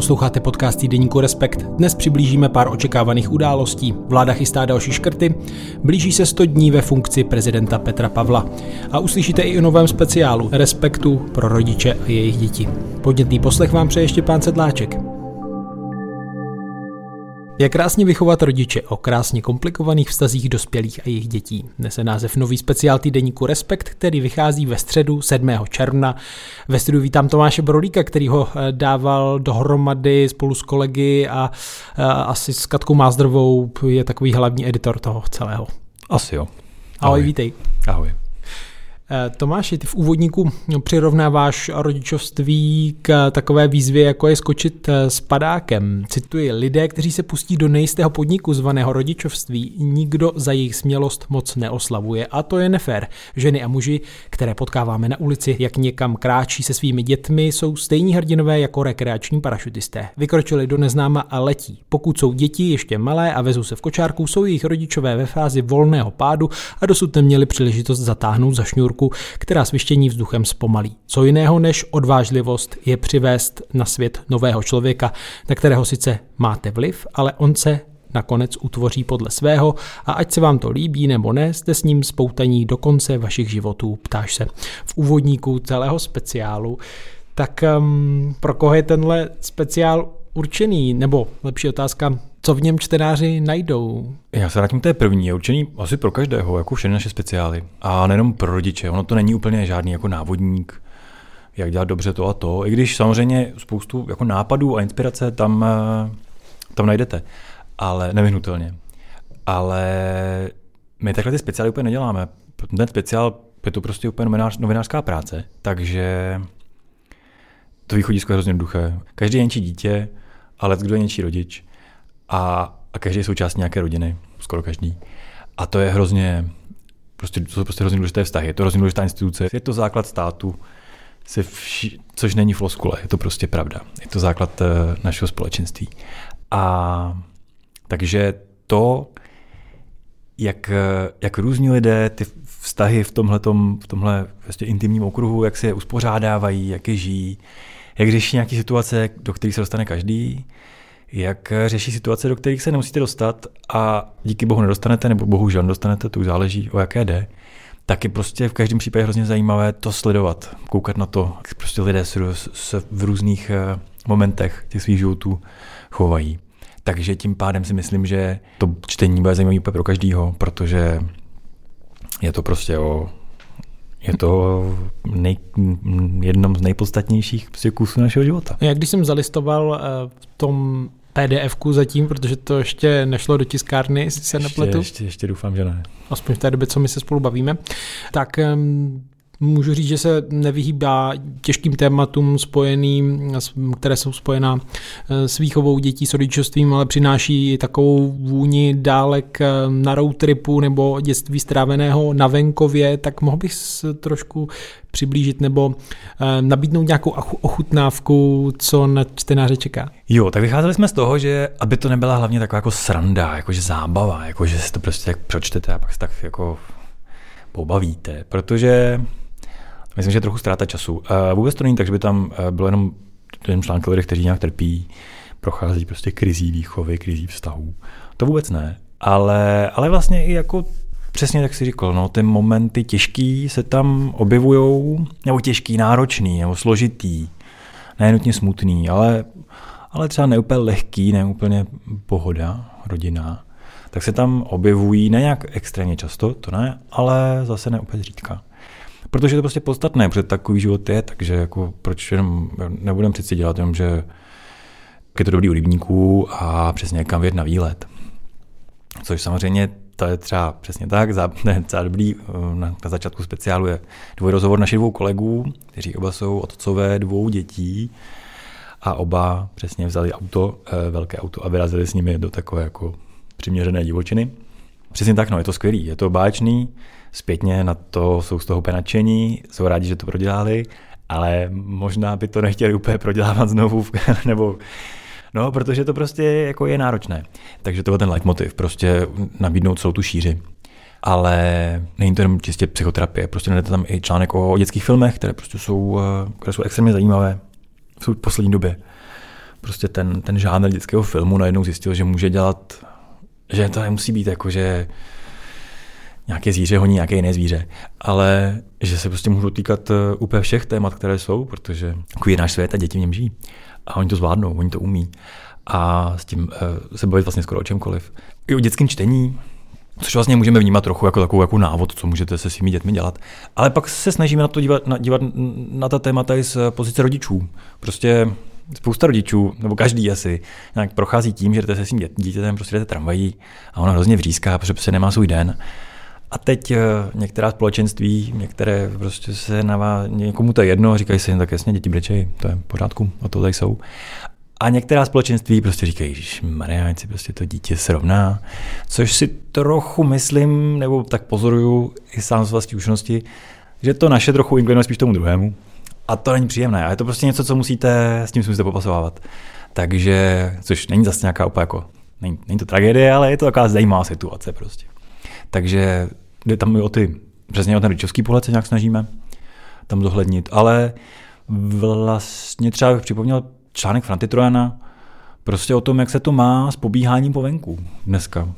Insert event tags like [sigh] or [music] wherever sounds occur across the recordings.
Posloucháte podcast týdeníku Respekt. Dnes přiblížíme pár očekávaných událostí. Vláda chystá další škrty, blíží se 100 dní ve funkci prezidenta Petra Pavla. A uslyšíte i o novém speciálu Respektu pro rodiče a jejich děti. Podnětný poslech vám přeje ještě pán Sedláček. Jak krásně vychovat rodiče o krásně komplikovaných vztazích dospělých a jejich dětí. Nese název nový speciál týdeníku Respekt, který vychází ve středu 7. června. Ve středu vítám Tomáše Brodíka, který ho eh, dával dohromady spolu s kolegy a, a eh, asi s Katkou Mázdrovou je takový hlavní editor toho celého. Asi jo. Ahoj, Ahoj vítej. Ahoj. Eh, Tomáši, ty v úvodníku přirovnáváš rodičovství k takové výzvě, jako je skočit eh, s padákem. Cituji, lidé, kteří se pustí do nejistého podniku zvaného rodičovství, nikdo za jejich smělost moc neoslavuje a to je nefér. Ženy a muži, které potkáváme na ulici, jak někam kráčí se svými dětmi, jsou stejní hrdinové jako rekreační parašutisté. Vykročili do neznáma a letí. Pokud jsou děti ještě malé a vezou se v kočárku, jsou jejich rodičové ve fázi volného pádu a dosud neměli příležitost zatáhnout za šňůrku motorku, která svištění vzduchem zpomalí. Co jiného než odvážlivost je přivést na svět nového člověka, na kterého sice máte vliv, ale on se nakonec utvoří podle svého a ať se vám to líbí nebo ne, jste s ním spoutaní do konce vašich životů, ptáš se. V úvodníku celého speciálu tak um, pro koho je tenhle speciál určený, nebo lepší otázka, co v něm čtenáři najdou? Já se vrátím k té první, je určený asi pro každého, jako všechny naše speciály. A nejenom pro rodiče, ono to není úplně žádný jako návodník, jak dělat dobře to a to, i když samozřejmě spoustu jako nápadů a inspirace tam, eh, tam najdete, ale nevyhnutelně. Ale my takhle ty speciály úplně neděláme. Ten speciál je to prostě úplně novinářská práce, takže to východisko je hrozně jednoduché. Každý je něčí dítě, ale kdo je něčí rodič a, a každý je součást nějaké rodiny, skoro každý. A to je hrozně, prostě, to jsou prostě hrozně důležité vztahy, je to hrozně důležitá instituce, je to základ státu, se vši, což není floskule, je to prostě pravda. Je to základ uh, našeho společenství. A takže to, jak, jak různí lidé ty vztahy v tomhletom, v tomhle vlastně intimním okruhu, jak se je uspořádávají, jak je žijí, jak řeší nějaké situace, do kterých se dostane každý, jak řeší situace, do kterých se nemusíte dostat a díky bohu nedostanete, nebo bohužel nedostanete, to už záleží, o jaké jde, tak je prostě v každém případě hrozně zajímavé to sledovat, koukat na to, jak prostě lidé se v různých eh, momentech těch svých životů chovají. Takže tím pádem si myslím, že to čtení bude zajímavé pro každýho, protože je to prostě o je to nej, jednom z nejpodstatnějších prostě kusů našeho života. Já když jsem zalistoval eh, v tom PDF-ku zatím, protože to ještě nešlo do tiskárny, jestli se ještě, nepletu. Ještě, ještě doufám, že ne. Aspoň v té době, co my se spolu bavíme. Tak můžu říct, že se nevyhýbá těžkým tématům spojeným, které jsou spojená eh, s výchovou dětí, s rodičovstvím, ale přináší takovou vůni dálek eh, na road tripu nebo dětství stráveného na venkově, tak mohl bych trošku přiblížit nebo eh, nabídnout nějakou ochutnávku, co na čtenáře čeká? Jo, tak vycházeli jsme z toho, že aby to nebyla hlavně taková jako sranda, jakože zábava, jakože si to prostě tak pročtete a pak se tak jako pobavíte, protože Myslím, že je trochu ztráta času. Uh, vůbec to není tak, že by tam uh, bylo jenom ten článek lidé, kteří nějak trpí, prochází prostě krizí výchovy, krizí vztahů. To vůbec ne. Ale, ale vlastně i jako přesně tak si říkal, no, ty momenty těžký se tam objevují, nebo těžký, náročný, nebo složitý, ne nutně smutný, ale, ale třeba neúplně lehký, neúplně pohoda, rodina, tak se tam objevují ne nějak extrémně často, to ne, ale zase neúplně zřídka. Protože to je prostě podstatné, protože takový život je, takže jako proč jenom nebudeme přeci dělat jenom, že je to dobrý u rybníků a přesně někam vědět na výlet. Což samozřejmě to je třeba přesně tak, za, [laughs] ne, třeba dobrý, eh, na, na začátku speciálu je dvojrozhovor našich dvou kolegů, kteří oba jsou otcové dvou dětí a oba přesně vzali auto, eh, velké auto a vyrazili s nimi do takové jako přiměřené divočiny. Přesně tak, no, je to skvělý, je to báječný, zpětně na to jsou z toho úplně nadšení, jsou rádi, že to prodělali, ale možná by to nechtěli úplně prodělávat znovu, [laughs] nebo No, protože to prostě jako je náročné. Takže to je ten leitmotiv, prostě nabídnout celou tu šíři. Ale není to jenom čistě psychoterapie, prostě najdete tam i článek o dětských filmech, které prostě jsou, eh, které jsou extrémně zajímavé v poslední době. prostě ten, ten žánr dětského filmu najednou zjistil, že může dělat, že to nemusí být jako, že nějaké zvíře honí nějaké jiné zvíře, ale že se prostě můžou týkat eh, úplně všech témat, které jsou, protože je náš svět a děti v něm žijí. A oni to zvládnou, oni to umí. A s tím uh, se bavit vlastně skoro o čemkoliv. I o dětském čtení, což vlastně můžeme vnímat trochu jako takovou jako návod, co můžete se svými dětmi dělat. Ale pak se snažíme na to dívat, na, dívat na ta témata i z pozice rodičů. Prostě spousta rodičů, nebo každý asi, nějak prochází tím, že jdete se svým dítětem, prostě jdete tramvají a ono hrozně vříská, protože prostě nemá svůj den. A teď eh, některá společenství, některé prostě se na vás, někomu to je jedno, říkají si, tak jasně, děti brečej, to je v pořádku, a to tady jsou. A některá společenství prostě říkají, že Maria, si prostě to dítě srovná, což si trochu myslím, nebo tak pozoruju i sám z vlastní zkušenosti, že to naše trochu inklinuje spíš tomu druhému. A to není příjemné. A je to prostě něco, co musíte, s tím musíte popasovávat. Takže, což není zase nějaká úplně jako, není, není to tragédie, ale je to taková zajímavá situace prostě. Takže jde tam o ty, přesně o ten rodičovský pohled se nějak snažíme tam zohlednit, ale vlastně třeba bych připomněl článek Franty Trojana, prostě o tom, jak se to má s pobíháním po venku dneska.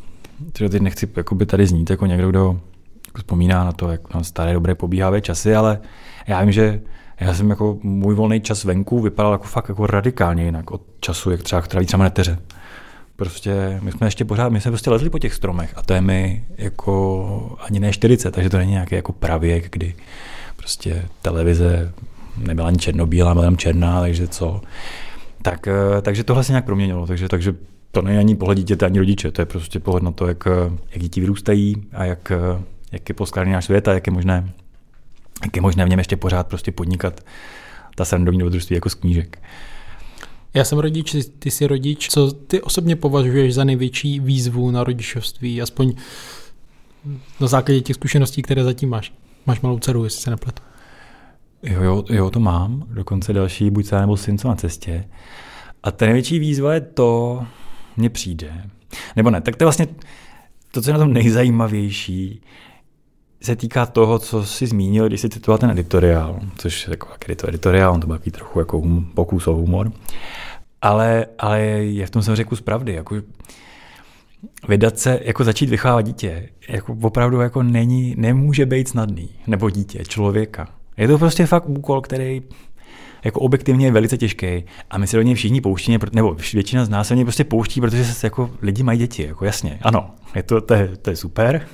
Takže teď nechci jakoby tady znít jako někdo, kdo jako vzpomíná na to, jak na staré dobré pobíhavé časy, ale já vím, že já jsem jako můj volný čas venku vypadal jako fakt jako radikálně jinak od času, jak třeba tráví třeba neteře. Prostě my jsme ještě pořád, my jsme prostě lezli po těch stromech a to je mi jako ani ne 40, takže to není nějaký jako pravěk, kdy prostě televize nebyla ani černobílá, byla jenom černá, takže co. Tak, eh, takže tohle se nějak proměnilo, takže, takže to není ani pohled dítěte, ani rodiče, to je prostě pohled na to, jak, jak děti vyrůstají a jak, jak je poskládaný náš svět a jak je možné, jak je možné v něm ještě pořád prostě podnikat ta srandovní dobrodružství jako z knížek. Já jsem rodič, ty jsi rodič. Co ty osobně považuješ za největší výzvu na rodičovství, aspoň na základě těch zkušeností, které zatím máš? Máš malou dceru, jestli se nepletu. Jo, jo, jo, to mám. Dokonce další, buď se nebo syn, co na cestě. A ta největší výzva je to, mně přijde. Nebo ne, tak to je vlastně to, co je na tom nejzajímavější, se týká toho, co jsi zmínil, když jsi citoval ten editoriál, což je jako, je to editoriál, on to byl trochu jako hum, pokus o humor. Ale, ale je v tom řekl z pravdy. Jako, vydat se, jako začít vychovávat dítě, jako opravdu jako není, nemůže být snadný. Nebo dítě, člověka. Je to prostě fakt úkol, který jako objektivně je velice těžký a my se do něj všichni pouštíme, nebo většina z nás se do něj prostě pouští, protože se jako lidi mají děti, jako jasně, ano, je to, to, je, to je super,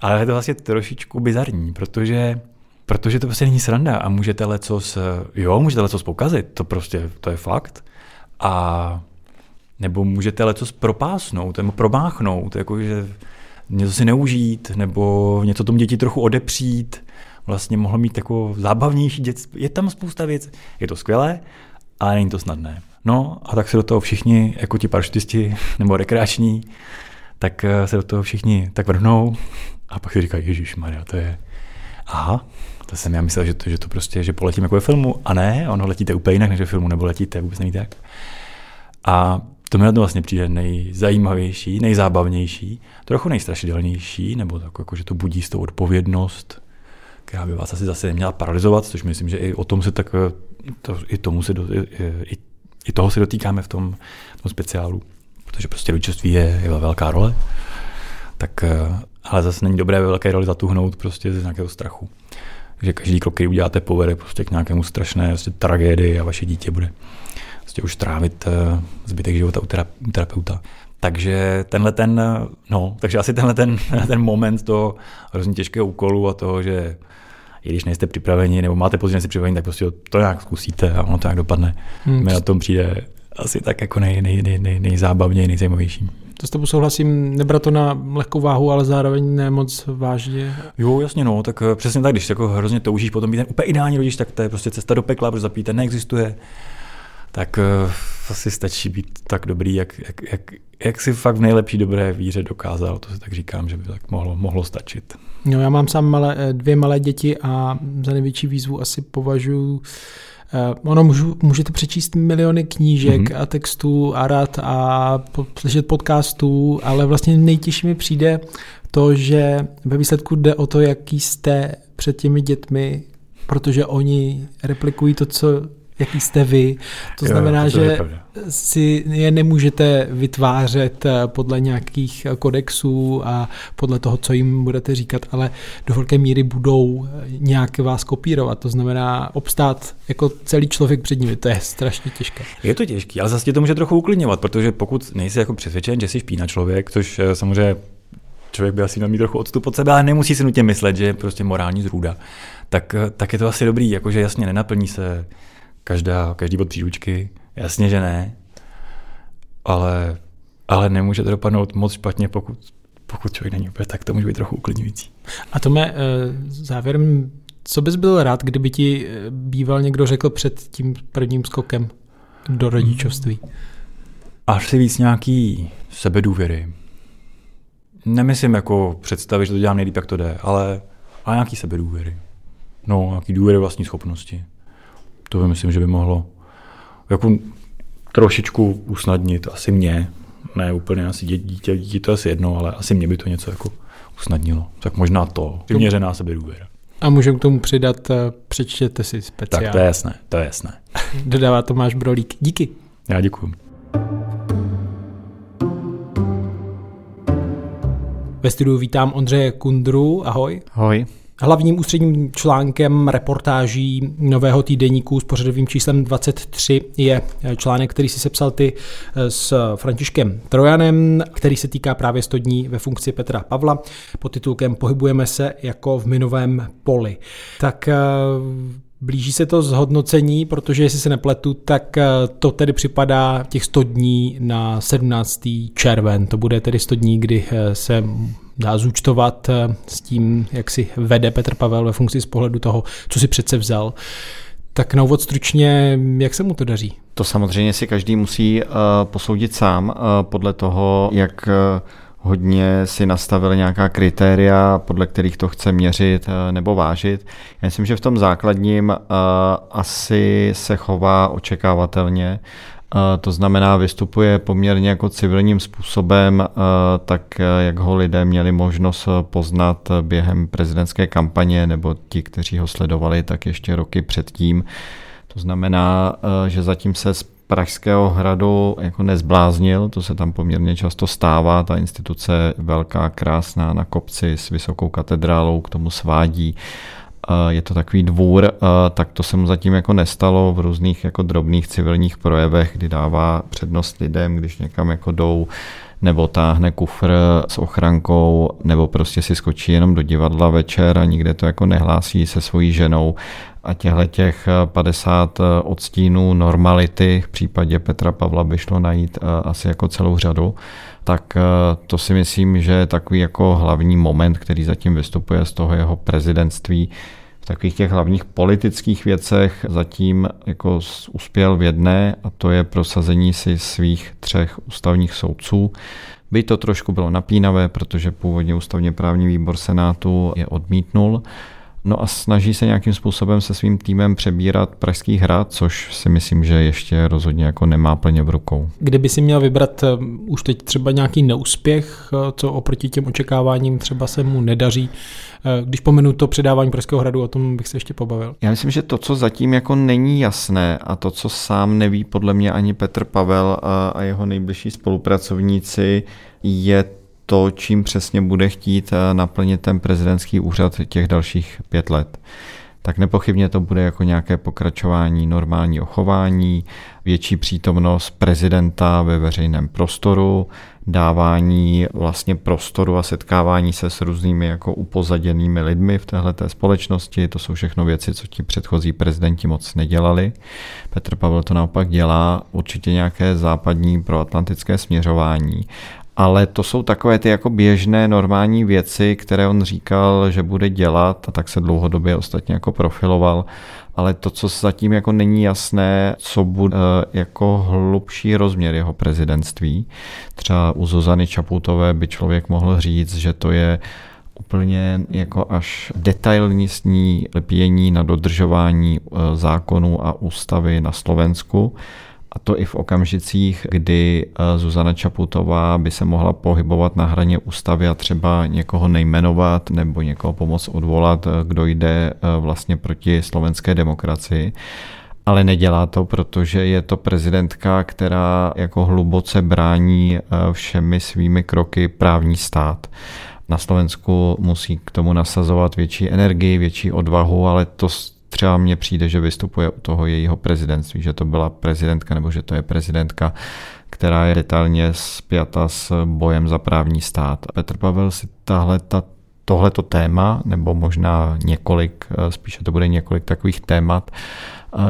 ale je to vlastně trošičku bizarní, protože protože to prostě není sranda a můžete lecos, jo, můžete lecos pokazit, to prostě, to je fakt. A nebo můžete lecos propásnout, nebo probáchnout, jakože něco si neužít, nebo něco tomu děti trochu odepřít, vlastně mohlo mít jako zábavnější dětství. Je tam spousta věcí. Je to skvělé, ale není to snadné. No a tak se do toho všichni, jako ti parašutisti [laughs] nebo rekreační, tak eh, se do toho všichni tak vrhnou a pak si říkají, Ježíš Maria, to je... Aha, to jsem já myslel, že to, že to prostě, že poletím jako ve filmu. A ne, ono letíte úplně jinak než ve filmu, nebo letíte vůbec nevíte jak. A to mi na to vlastně přijde nejzajímavější, nejzábavnější, trochu nejstrašidelnější, nebo tak, jako, že to budí s tou odpovědnost, která by vás asi zase neměla paralizovat, což myslím, že i o tom se tak, to, i, tomu se do, i, i, i, toho se dotýkáme v tom, v tom speciálu, protože prostě rodičovství je, je velká role, tak ale zase není dobré ve velké roli zatuhnout prostě z nějakého strachu. že každý krok, který uděláte, povede prostě k nějakému strašné prostě tragédii a vaše dítě bude prostě už trávit uh, zbytek života u, u terapeuta. Takže tenhle ten, no, takže asi tenhle ten, [laughs] ten moment toho hrozně těžkého úkolu a toho, že i když nejste připraveni, nebo máte pocit, že jste připraveni, tak prostě to nějak zkusíte a ono to nějak dopadne. Hmm. Mi na tom přijde asi tak jako nej, nej, nej, nej, nejzábavněji, nejzajímavější. To s tebou souhlasím, nebrat to na lehkou váhu, ale zároveň ne moc vážně. Jo, jasně, no, tak eh, přesně tak, když jako hrozně toužíš potom být ten úplně ideální rodič, tak to je prostě cesta do pekla, protože zapíte neexistuje. Tak uh, asi stačí být tak dobrý, jak, jak, jak, jak si fakt v nejlepší dobré víře dokázal, to si tak říkám, že by tak mohlo, mohlo stačit. No, já mám sám malé, eh, dvě malé děti a za největší výzvu asi považuji ono můžu, můžete přečíst miliony knížek mm-hmm. a textů a rad a slyšet podcastů, ale vlastně nejtěžší mi přijde to, že ve výsledku jde o to, jaký jste před těmi dětmi, protože oni replikují to, co jaký jste vy. To znamená, jo, to že si je nemůžete vytvářet eh, podle nějakých kodexů a podle toho, co jim budete říkat, ale do velké míry budou eh, nějak vás kopírovat. To znamená obstát jako celý člověk před nimi. To je strašně těžké. Je to těžké, ale zase to může trochu uklidňovat, protože pokud nejsi jako přesvědčen, že jsi špína člověk, což eh, samozřejmě člověk by asi měl mít trochu odstup od sebe, ale nemusí si nutně myslet, že je prostě morální zrůda, tak, tak je to asi dobrý, jakože jasně nenaplní se každá, každý bod příručky, jasně, že ne, ale, ale nemůže to dopadnout moc špatně, pokud, pokud člověk není úplně tak, to může být trochu uklidňující. A to mé eh, závěrem, co bys byl rád, kdyby ti eh, býval někdo řekl před tím prvním skokem do rodičovství? Asi víc nějaký sebedůvěry. Nemyslím jako představit, že to dělám nejlíp, jak to jde, ale, ale nějaký sebedůvěry. No, nějaký důvěry vlastní schopnosti. To by myslím, že by mohlo jako trošičku usnadnit asi mě, ne úplně asi dítě, dítě to asi jedno, ale asi mě by to něco jako usnadnilo. Tak možná to, přiměřená sebedůvěra. A můžeme k tomu přidat, eh, přečtěte si speciál. Tak to je jasné, to je jasné. [laughs] Dodává Tomáš Brolík. Díky. Já děkuji. Ve studiu vítám Ondřeje Kundru. Ahoj. Ahoj. Hlavním ústředním článkem reportáží nového týdeníku s pořadovým číslem 23 je článek, který si sepsal ty eh, s Františkem Trojanem, který se týká právě 100 dní ve funkci Petra Pavla pod titulkem Pohybujeme se jako v minovém poli. Tak eh, Blíží se to zhodnocení, protože jestli se nepletu, tak eh, to tedy připadá těch 100 dní na 17. červen. To bude tedy 100 dní, kdy se dá zúčtovat eh, s tím, jak si vede Petr Pavel ve funkci z pohledu toho, co si přece vzal. Tak na úvod stručně, jak se mu to daří? To samozřejmě si každý musí posoudit sám podle toho, jak hodně si nastavil nějaká kritéria, podle kterých to chce měřit nebo vážit. Já myslím, že v tom základním asi se chová očekávatelně. To znamená, vystupuje poměrně jako civilním způsobem, tak jak ho lidé měli možnost poznat během prezidentské kampaně, nebo ti, kteří ho sledovali, tak ještě roky předtím. To znamená, že zatím se Pražského hradu jako nezbláznil, to se tam poměrně často stává, ta instituce velká, krásná na kopci s vysokou katedrálou k tomu svádí je to takový dvůr, tak to se mu zatím jako nestalo v různých jako drobných civilních projevech, kdy dává přednost lidem, když někam jako jdou nebo táhne kufr s ochrankou, nebo prostě si skočí jenom do divadla večer a nikde to jako nehlásí se svojí ženou. A těchto těch 50 odstínů normality v případě Petra Pavla by šlo najít asi jako celou řadu. Tak to si myslím, že je takový jako hlavní moment, který zatím vystupuje z toho jeho prezidentství, takových těch hlavních politických věcech zatím jako uspěl v jedné a to je prosazení si svých třech ústavních soudců. By to trošku bylo napínavé, protože původně ústavně právní výbor Senátu je odmítnul, No a snaží se nějakým způsobem se svým týmem přebírat Pražský hrad, což si myslím, že ještě rozhodně jako nemá plně v rukou. Kdyby si měl vybrat eh, už teď třeba nějaký neúspěch, eh, co oproti těm očekáváním třeba se mu nedaří, eh, když pomenu to předávání Pražského hradu, o tom bych se ještě pobavil. Já myslím, že to, co zatím jako není jasné a to, co sám neví podle mě ani Petr Pavel a jeho nejbližší spolupracovníci, je to, čím přesně bude chtít eh, naplnit ten prezidentský úřad těch dalších pět let. Tak nepochybně to bude jako nějaké pokračování normální ochování, větší přítomnost prezidenta ve veřejném prostoru, dávání vlastně prostoru a setkávání se s různými jako upozaděnými lidmi v této společnosti. To jsou všechno věci, co ti předchozí prezidenti moc nedělali. Petr Pavel to naopak dělá určitě nějaké západní proatlantické směřování ale to jsou takové ty jako běžné normální věci, které on říkal, že bude dělat a tak se dlouhodobě ostatně jako profiloval, ale to, co zatím jako není jasné, co bude eh, jako hlubší rozměr jeho prezidentství. Třeba u Zuzany Čaputové by člověk mohl říct, že to je úplně jako až detailní sní lepění na dodržování eh, zákonů a ústavy na Slovensku a to i v okamžicích, kdy eh, Zuzana Čaputová by se mohla pohybovat na hraně ústavy a třeba někoho nejmenovat nebo někoho pomoct odvolat, eh, kdo jde eh, vlastně proti slovenské demokracii. ale nedělá to, protože je to prezidentka, která jako hluboce brání všemi svými kroky právní stát. Na Slovensku musí k tomu nasazovat větší energii, větší odvahu, ale to třeba mně přijde, že vystupuje u toho jejího prezidentství, že to byla prezidentka nebo že to je prezidentka, která je detailně spjata s bojem za právní stát. Petr Pavel si tahle ta tohleto téma, nebo možná několik, spíše to bude několik takových témat,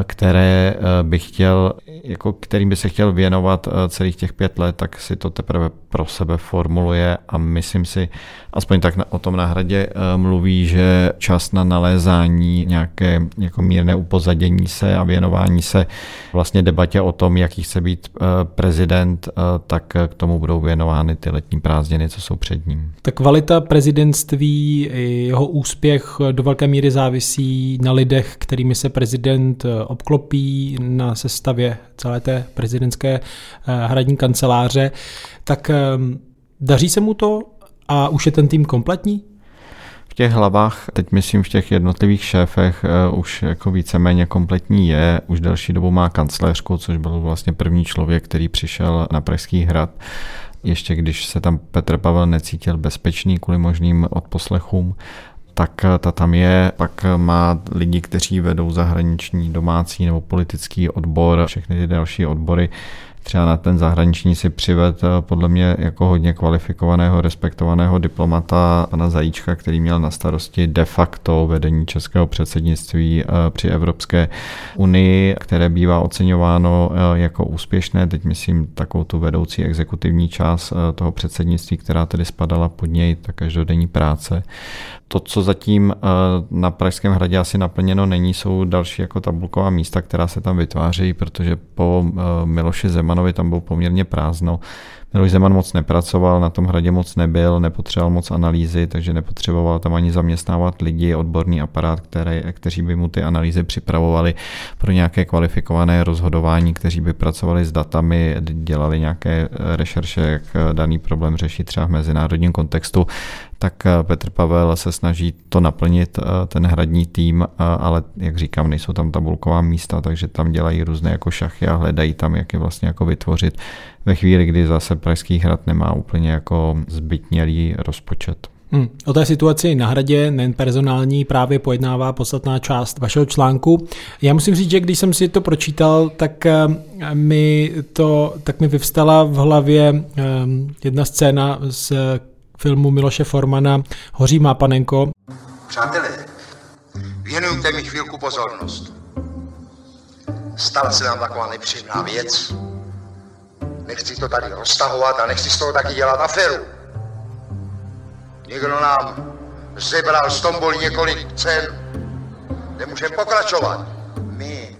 které eh, bych chtěl, jako kterým by se chtěl věnovat eh, celých těch pět let, tak si to teprve pro sebe formuluje a myslím si, aspoň tak o tom na hradě eh, mluví, že čas na nalézání nějaké jako mírné upozadění se a věnování se vlastně debatě o tom, jaký chce být prezident, tak k tomu budou věnovány ty letní prázdniny, co jsou před ním. Ta kvalita prezidentství, jeho úspěch do velké míry závisí na lidech, kterými se prezident obklopí na sestavě celé té prezidentské eh, hradní kanceláře, tak ehm, daří se mu to a už je ten tým kompletní? V těch hlavách, teď myslím v těch jednotlivých šéfech, eh, už jako víceméně kompletní je. Už delší dobu má kancléřku, což byl vlastně první člověk, který přišel na Pražský hrad ještě když se tam Petr Pavel necítil bezpečný kvůli možným odposlechům tak eh, ta tam je. Pak eh, má lidi, kteří vedou zahraniční, domácí nebo politický odbor, všechny ty další odbory třeba na ten zahraniční si přived eh, podle mě jako hodně kvalifikovaného, respektovaného diplomata pana Zajíčka, který měl na starosti de facto vedení českého předsednictví eh, při Evropské unii, které bývá oceňováno eh, jako úspěšné. Teď myslím takovou tu vedoucí exekutivní část toho předsednictví, která tedy spadala pod něj, ta každodenní práce. To, co zatím na Pražském hradě asi naplněno není, jsou další jako tabulková místa, která se tam vytváří, protože po Miloši Zeman Zemanovi tam bylo poměrně prázdno. Miloš Zeman moc nepracoval, na tom hradě moc nebyl, nepotřeboval moc analýzy, takže nepotřeboval tam ani zaměstnávat lidi, odborný aparát, které, kteří by mu ty analýzy připravovali pro nějaké kvalifikované rozhodování, kteří by pracovali s datami, dělali nějaké rešerše, jak daný problém řešit třeba v mezinárodním kontextu tak eh, Petr Pavel se snaží to naplnit, eh, ten hradní tým, eh, ale jak říkám, nejsou tam tabulková místa, takže tam dělají různé jako šachy a hledají tam, jak je vlastně jako vytvořit ve chvíli, kdy zase Pražský hrad nemá úplně jako zbytnělý rozpočet. Hmm. O té situaci na hradě, nejen personální, právě pojednává podstatná část vašeho článku. Já musím říct, že když jsem si to pročítal, tak mi, to, tak mi vyvstala v hlavě jedna scéna z filmu Miloše Formana Hoří má panenko. Přátelé, věnujte mi chvilku pozornost. Stala se nám taková nepříjemná věc. Nechci to tady roztahovat a nechci z toho taky dělat aferu. Někdo nám zebral z tomboli několik cen. Nemůžeme pokračovat. My,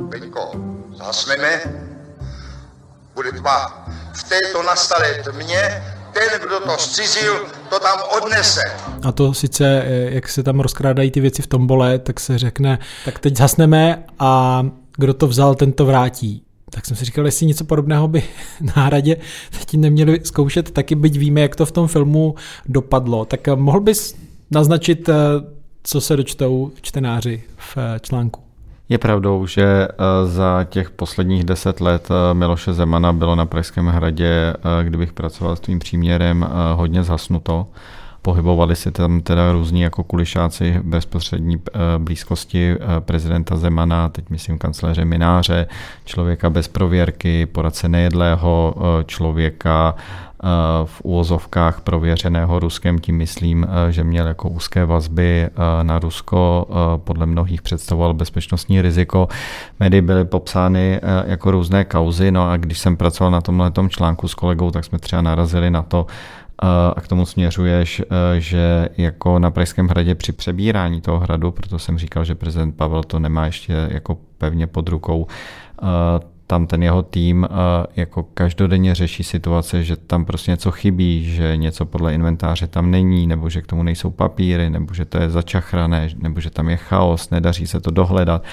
Beňko, zasneme. Bude tma v této nastalé tmě ten, kdo to zcizil, to tam odnese. A to sice, eh, jak se tam rozkrádají ty věci v tombole, tak se řekne, tak teď zasneme a kdo to vzal, ten to vrátí. Tak jsem si říkal, jestli něco podobného by [laughs] náhradě teď neměli zkoušet, taky byť víme, jak to v tom filmu dopadlo. Tak eh, mohl bys naznačit, eh, co se dočtou čtenáři v článku? Je pravdou, že eh, za těch posledních deset let eh, Miloše Zemana bylo na Pražském hradě, eh, kdybych pracoval s tím příměrem, hodně zhasnuto. Pohybovali se tam teda různí jako kulišáci bezprostřední blízkosti prezidenta Zemana, teď myslím kancléře Mináře, člověka bez prověrky, poradce nejedlého člověka, v úvozovkách prověřeného Ruskem, tím myslím, že měl jako úzké vazby na Rusko, podle mnohých představoval bezpečnostní riziko. Médii byly popsány jako různé kauzy, no a když jsem pracoval na tomhle článku s kolegou, tak jsme třeba narazili na to, a k tomu směřuješ, že jako na Pražském hradě při přebírání toho hradu, proto jsem říkal, že prezident Pavel to nemá ještě jako pevně pod rukou, tam ten jeho tým jako každodenně řeší situace, že tam prostě něco chybí, že něco podle inventáře tam není, nebo že k tomu nejsou papíry, nebo že to je začachrané, nebo že tam je chaos, nedaří se to dohledat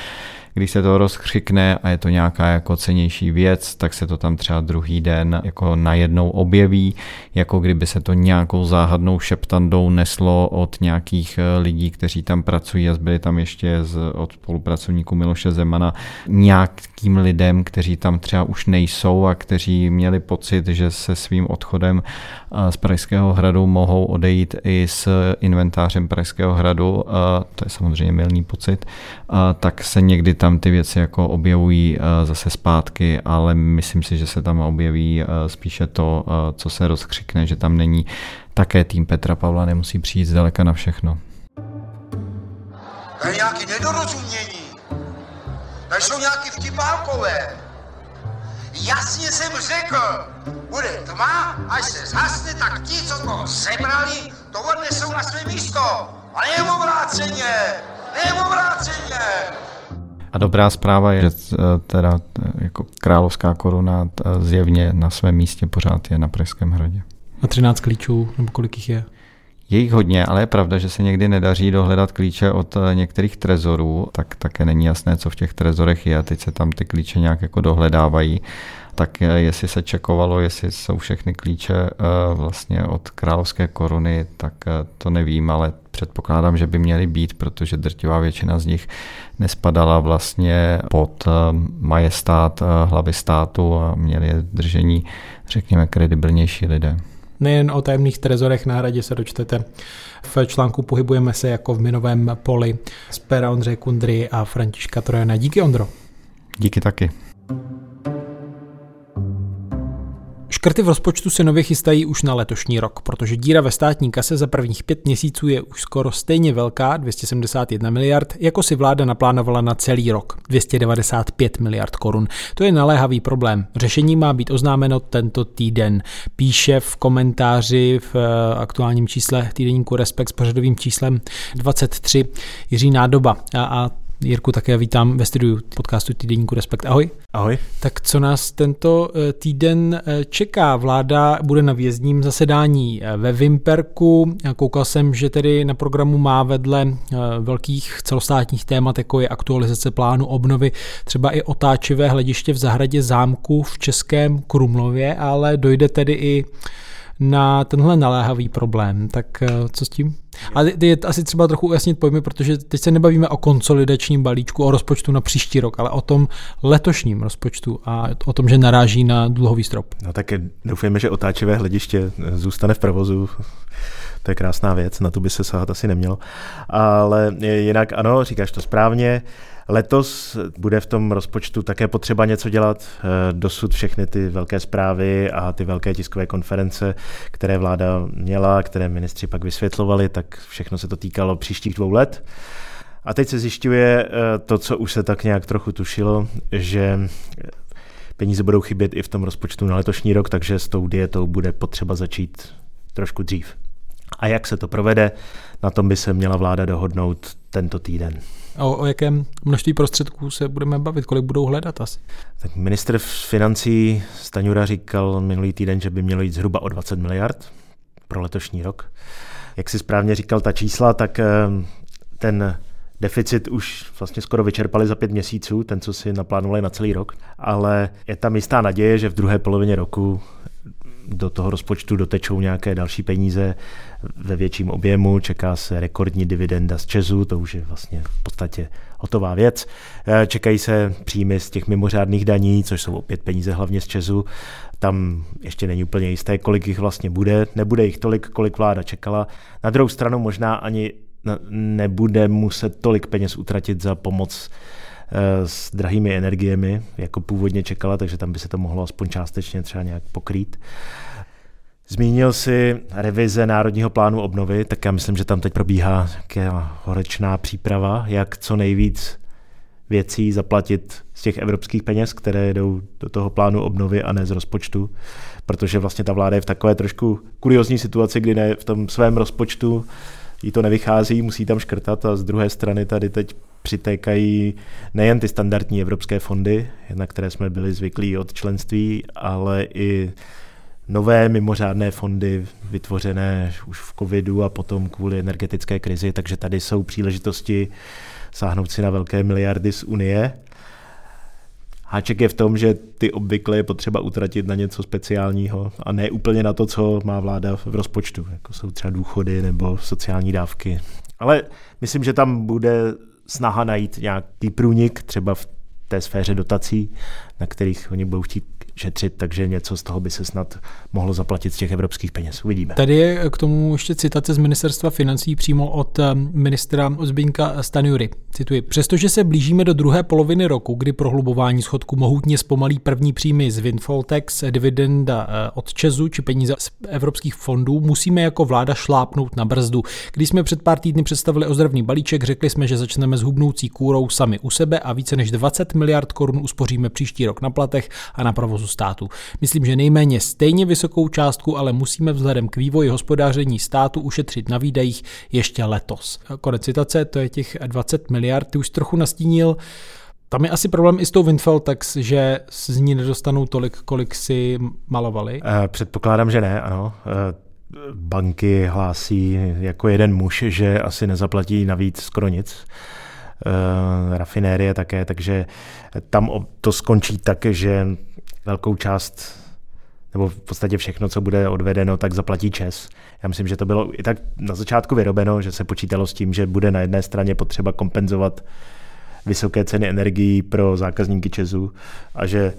Když se to rozkřikne a je to nějaká jako cenější věc, tak se to tam třeba druhý den jako najednou objeví, jako kdyby se to nějakou záhadnou šeptandou neslo od nějakých eh, lidí, kteří tam pracují a zbyli tam ještě z, od spolupracovníků Miloše Zemana nějakým lidem, kteří tam třeba už nejsou a kteří měli pocit, že se svým odchodem eh, z Pražského hradu mohou odejít i s inventářem Pražského hradu, to je samozřejmě milný pocit, tak se někdy tam ty věci jako objevují zase zpátky, ale myslím si, že se tam objeví spíše to, co se rozkřikne, že tam není také tým Petra Pavla, nemusí přijít zdaleka na všechno. To je nějaké nedorozumění. To jsou nějaké vtipálkové. Jasně jsem řekl, bude tma, až se zhasne, tak ti, co to sebrali, to odnesou na své místo. A ne obráceně, ne obráceně. A dobrá zpráva je, že eh, teda eh, jako královská koruna eh, zjevně na svém místě pořád je na Pražském hradě. A 13 klíčů, nebo kolik jich je? Je jich hodně, ale je pravda, že se někdy nedaří dohledat klíče od některých trezorů, tak také není jasné, co v těch trezorech je. Teď se tam ty klíče nějak jako dohledávají tak jestli se čekovalo, jestli jsou všechny klíče vlastně od královské koruny, tak to nevím, ale předpokládám, že by měly být, protože drtivá většina z nich nespadala vlastně pod eh, majestát hlavy státu a měli je držení, řekněme, kredibilnější lidé. Nejen o tajemných trezorech na hradě se dočtete. V článku pohybujeme se jako v minovém poli z pera Ondřeje Kundry a Františka Trojana. Díky Ondro. Díky taky. Škrty v rozpočtu se nově chystají už na letošní rok, protože díra ve státní kase za prvních pět měsíců je už skoro stejně velká, 271 miliard, jako si vláda naplánovala na celý rok, 295 miliard korun. To je naléhavý problém. Řešení má být oznámeno tento týden. Píše v komentáři v eh, aktuálním čísle týdenníku Respekt s pořadovým číslem 23 Jiří Nádoba. A, a Jirku také vítám ve studiu podcastu Týdenníku Respekt. Ahoj. Ahoj. Tak co nás tento eh, týden eh, čeká? Vláda bude na vězním zasedání eh, ve Vimperku. Koukal jsem, že tedy na programu má vedle velkých celostátních témat, jako je aktualizace plánu obnovy, třeba i otáčivé hlediště v zahradě zámku v Českém Krumlově, ale dojde tedy i na tenhle naléhavý problém. Tak co s tím? A je asi třeba trochu ujasnit pojmy, protože teď se nebavíme o konsolidačním balíčku, o rozpočtu na příští rok, ale o tom letošním rozpočtu a o tom, že naráží na dluhový strop. No tak doufujeme, že otáčivé hlediště zůstane v provozu. To je krásná věc, na to by se sahat asi nemělo. Ale jinak ano, říkáš to správně. Letos bude v tom rozpočtu také potřeba něco dělat. Eh, dosud všechny ty velké zprávy a ty velké tiskové konference, které vláda měla, které ministři pak vysvětlovali, tak všechno se to týkalo příštích dvou let. A teď se zjišťuje eh, to, co už se tak nějak trochu tušilo, že peníze budou chybět i v tom rozpočtu na letošní rok, takže s tou dietou bude potřeba začít trošku dřív. A jak se to provede, na tom by se měla vláda dohodnout tento týden. O, o jakém množství prostředků se budeme bavit, kolik budou hledat asi? Tak minister financí Staňura říkal minulý týden, že by mělo jít zhruba o 20 miliard pro letošní rok. Jak si správně říkal ta čísla, tak eh, ten deficit už vlastně skoro vyčerpali za pět měsíců, ten, co si naplánovali na celý rok, ale je tam jistá naděje, že v druhé polovině roku do toho rozpočtu dotečou nějaké další peníze ve větším objemu, čeká se rekordní dividenda z Česu, to už je vlastně v podstatě hotová věc. Eh, čekají se příjmy z těch mimořádných daní, což jsou opět peníze hlavně z Česu. Tam ještě není úplně jisté, kolik jich vlastně bude. Nebude jich tolik, kolik vláda čekala. Na druhou stranu možná ani nebude muset tolik peněz utratit za pomoc s drahými energiemi, jako původně čekala, takže tam by se to mohlo aspoň částečně třeba nějak pokrýt. Zmínil si revize Národního plánu obnovy, tak já myslím, že tam teď probíhá nějaká horečná příprava, jak co nejvíc věcí zaplatit z těch evropských peněz, které jdou do toho plánu obnovy a ne z rozpočtu, protože vlastně ta vláda je v takové trošku kuriozní situaci, kdy ne v tom svém rozpočtu jí to nevychází, musí tam škrtat a z druhé strany tady teď přitékají nejen ty standardní evropské fondy, na které jsme byli zvyklí od členství, ale i nové mimořádné fondy vytvořené už v covidu a potom kvůli energetické krizi, takže tady jsou příležitosti sáhnout si na velké miliardy z Unie. Háček je v tom, že ty obvykle je potřeba utratit na něco speciálního a ne úplně na to, co má vláda v rozpočtu, jako jsou třeba důchody nebo sociální dávky. Ale myslím, že tam bude snaha najít nějaký průnik, třeba v té sféře dotací, na kterých oni budou chtít šetřit, takže něco z toho by se snad mohlo zaplatit z těch evropských peněz. Uvidíme. Tady je k tomu ještě citace z ministerstva financí přímo od eh, ministra Zbínka Stanjury. Cituji. Přestože se blížíme do druhé poloviny roku, kdy prohlubování schodku mohutně zpomalí první příjmy z windfall tax, dividenda eh, od Česu či peníze z evropských fondů, musíme jako vláda šlápnout na brzdu. Když jsme před pár týdny představili ozdravný balíček, řekli jsme, že začneme s hubnoucí kůrou sami u sebe a více než 20 miliard korun uspoříme příští rok na platech a na provozu státu. Myslím, že nejméně stejně vysokou částku, ale musíme vzhledem k vývoji hospodáření státu ušetřit na výdajích ještě letos. Konec citace, to je těch 20 miliard, ty už trochu nastínil. Tam je asi problém i s tou Windfall Tax, že z ní nedostanou tolik, kolik si malovali. Eh, předpokládám, že ne, ano. Eh, banky hlásí jako jeden muž, že asi nezaplatí navíc skoro nic. Uh, rafinérie také, takže tam to skončí tak, že velkou část nebo v podstatě všechno, co bude odvedeno, tak zaplatí Čes. Já myslím, že to bylo i tak na začátku vyrobeno, že se počítalo s tím, že bude na jedné straně potřeba kompenzovat vysoké ceny energií pro zákazníky Česu a že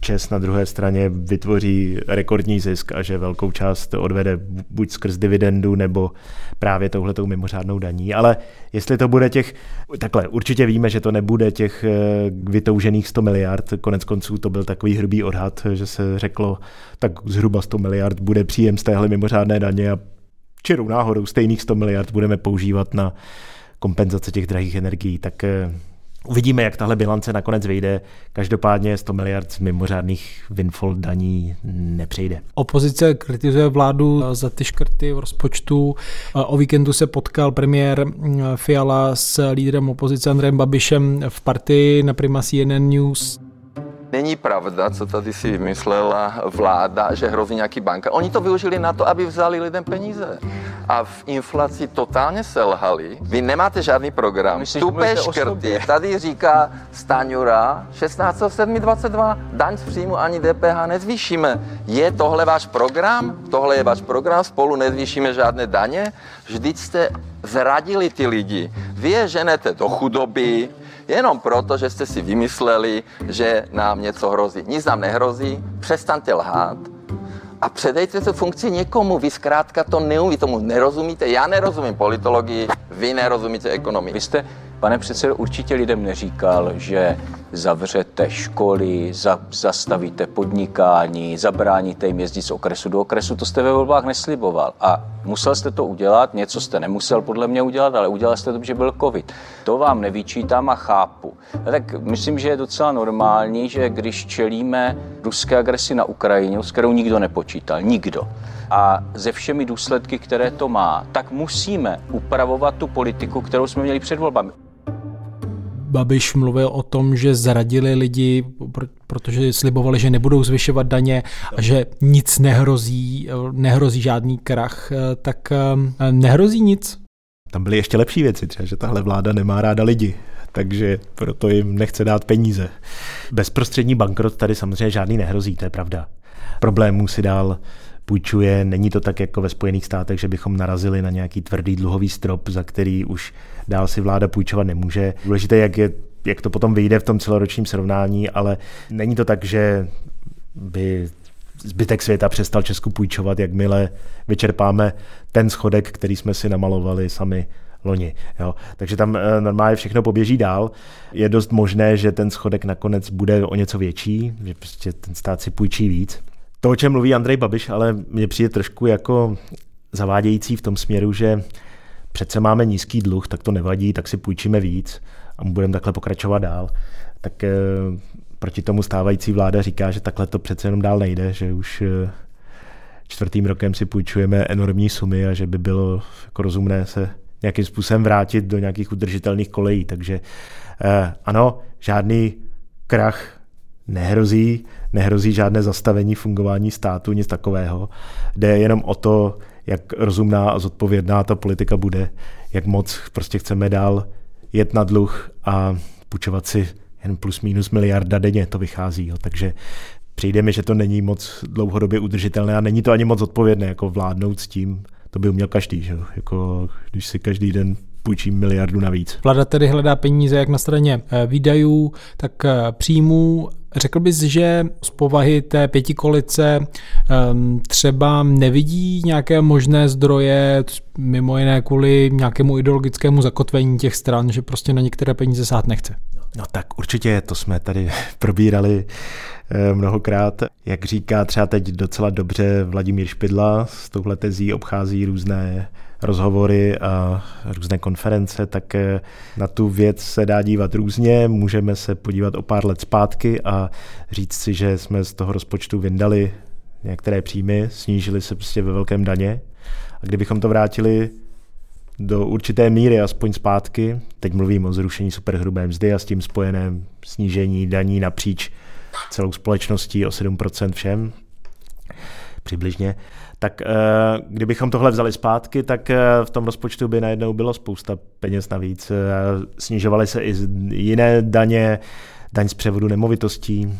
Čes na druhé straně vytvoří rekordní zisk a že velkou část odvede buď skrz dividendu nebo právě touhletou mimořádnou daní. Ale jestli to bude těch, takhle, určitě víme, že to nebude těch eh, vytoužených 100 miliard, konec konců to byl takový hrubý odhad, že se řeklo, tak zhruba 100 miliard bude příjem z téhle mimořádné daně a čirou náhodou stejných 100 miliard budeme používat na kompenzace těch drahých energií, tak eh, Uvidíme, jak tahle bilance nakonec vyjde. Každopádně 100 miliard z mimořádných windfall daní nepřejde. Opozice kritizuje vládu za ty škrty v rozpočtu. O víkendu se potkal premiér Fiala s lídrem opozice Andrejem Babišem v partii na Prima CNN News. Není pravda, co tady si vymyslela vláda, že hrozí nějaký banka. Oni to využili na to, aby vzali lidem peníze. A v inflaci totálně selhali. Vy nemáte žádný program. Myslím, Tupé škrty. Tady říká Staňura 16.7.22 daň z příjmu ani DPH nezvýšíme. Je tohle váš program? Tohle je váš program? Spolu nezvýšíme žádné daně? Vždyť jste zradili ty lidi. Vy je ženete do chudoby, jenom proto, že jste si vymysleli, že nám něco hrozí. Nic nám nehrozí, přestaňte lhát a předejte tu funkci někomu. Vy zkrátka to neumí, tomu nerozumíte. Já nerozumím politologii, vy nerozumíte ekonomii. Vy jste, pane předsedo, určitě lidem neříkal, že zavřete školy, za, zastavíte podnikání, zabráníte jim jezdit z okresu do okresu. To jste ve volbách nesliboval. A musel jste to udělat, něco jste nemusel podle mě udělat, ale udělal jste to, že byl covid. To vám nevyčítám a chápu. A tak myslím, že je docela normální, že když čelíme ruské agresi na Ukrajině, s kterou nikdo nepočítal, nikdo, a ze všemi důsledky, které to má, tak musíme upravovat tu politiku, kterou jsme měli před volbami. Babiš mluvil o tom, že zradili lidi, protože slibovali, že nebudou zvyšovat daně a že nic nehrozí, nehrozí žádný krach, tak eh, nehrozí nic. Tam byly ještě lepší věci, třeba, že tahle vláda nemá ráda lidi, takže proto jim nechce dát peníze. Bezprostřední bankrot tady samozřejmě žádný nehrozí, to je pravda. Problémů si dál půjčuje. Není to tak jako ve Spojených státech, že bychom narazili na nějaký tvrdý dluhový strop, za který už dál si vláda půjčovat nemůže. Důležité, jak, je, jak to potom vyjde v tom celoročním srovnání, ale není to tak, že by zbytek světa přestal Česku půjčovat, jakmile vyčerpáme ten schodek, který jsme si namalovali sami loni. Jo. Takže tam e, normálně všechno poběží dál. Je dost možné, že ten schodek nakonec bude o něco větší, že prostě ten stát si půjčí víc. To, o čem mluví Andrej Babiš, ale mně přijde trošku jako zavádějící v tom směru, že přece máme nízký dluh, tak to nevadí, tak si půjčíme víc a budeme takhle pokračovat dál. Tak e, proti tomu stávající vláda říká, že takhle to přece jenom dál nejde, že už e, čtvrtým rokem si půjčujeme enormní sumy a že by bylo jako rozumné se nějakým způsobem vrátit do nějakých udržitelných kolejí. Takže e, ano, žádný krach nehrozí, nehrozí žádné zastavení fungování státu, nic takového. Jde jenom o to, jak rozumná a zodpovědná ta politika bude, jak moc prostě chceme dál jet na dluh a půjčovat si jen plus minus miliarda denně to vychází. Jo. Takže přijde mi, že to není moc dlouhodobě udržitelné a není to ani moc odpovědné, jako vládnout s tím, to by uměl každý, že? Jako, když si každý den půjčím miliardu navíc. Vláda tedy hledá peníze jak na straně eh, výdajů, tak eh, příjmů. Řekl bys, že z povahy té pětikolice um, třeba nevidí nějaké možné zdroje, mimo jiné kvůli nějakému ideologickému zakotvení těch stran, že prostě na některé peníze sát nechce? No tak určitě, to jsme tady [laughs] probírali eh, mnohokrát. Jak říká třeba teď docela dobře Vladimír Špidla, s touhle tezí obchází různé rozhovory a různé konference, tak eh, na tu věc se dá dívat různě. Můžeme se podívat o pár let zpátky a říct si, že jsme z toho rozpočtu vyndali některé příjmy, snížili se prostě ve velkém daně. A kdybychom to vrátili do určité míry aspoň zpátky, teď mluvím o zrušení superhrubé mzdy a s tím spojeném snížení daní napříč celou společností o 7% všem, přibližně, tak eh, kdybychom tohle vzali zpátky, tak eh, v tom rozpočtu by najednou bylo spousta peněz navíc. Eh, snižovaly se i jiné daně, daň z převodu nemovitostí,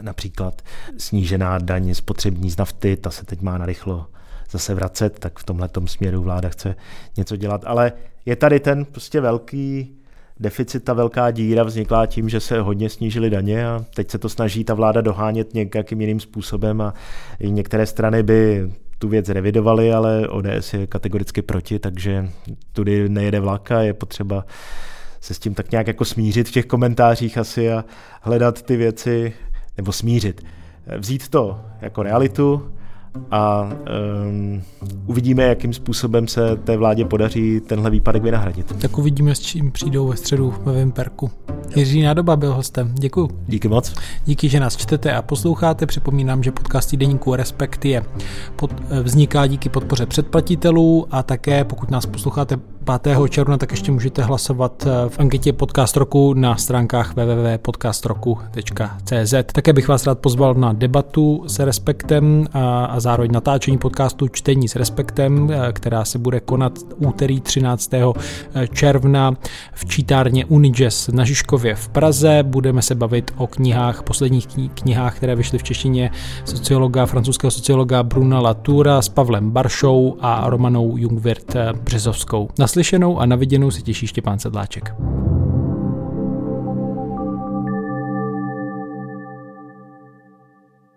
například snížená daň spotřební z nafty, ta se teď má narychlo zase vracet, tak v tomhle směru vláda chce něco dělat. Ale je tady ten prostě velký deficit, ta velká díra vznikla tím, že se hodně snížily daně a teď se to snaží ta vláda dohánět nějakým jiným způsobem a i některé strany by tu věc revidovaly, ale ODS je kategoricky proti, takže tudy nejede vlak a je potřeba se s tím tak nějak jako smířit v těch komentářích asi a hledat ty věci, nebo smířit. Vzít to jako realitu, a um, uvidíme, jakým způsobem se té vládě podaří tenhle výpadek vynahradit. Tak uvidíme, s čím přijdou ve středu ve Vimperku. Jiří Nádoba byl hostem. Děkuji. Díky moc. Díky, že nás čtete a posloucháte. Připomínám, že podcast týdeníku Respekt je pod, vzniká díky podpoře předplatitelů a také pokud nás posloucháte 5. června, tak ještě můžete hlasovat eh, v anketě Podcast Roku na stránkách www.podcastroku.cz. Také bych vás rád pozval na debatu s Respektem a, a zároveň natáčení podcastu Čtení s Respektem, eh, která se bude konat úterý 13. Eh, června v čítárně Unijazz na Žižkově v Praze. Budeme se bavit o knihách, posledních knihách, které vyšly v češtině sociologa, francouzského sociologa Bruna Latura s Pavlem Baršou a Romanou Jungwirth Březovskou. Naslyšenou a naviděnou se těší Štěpán Sedláček.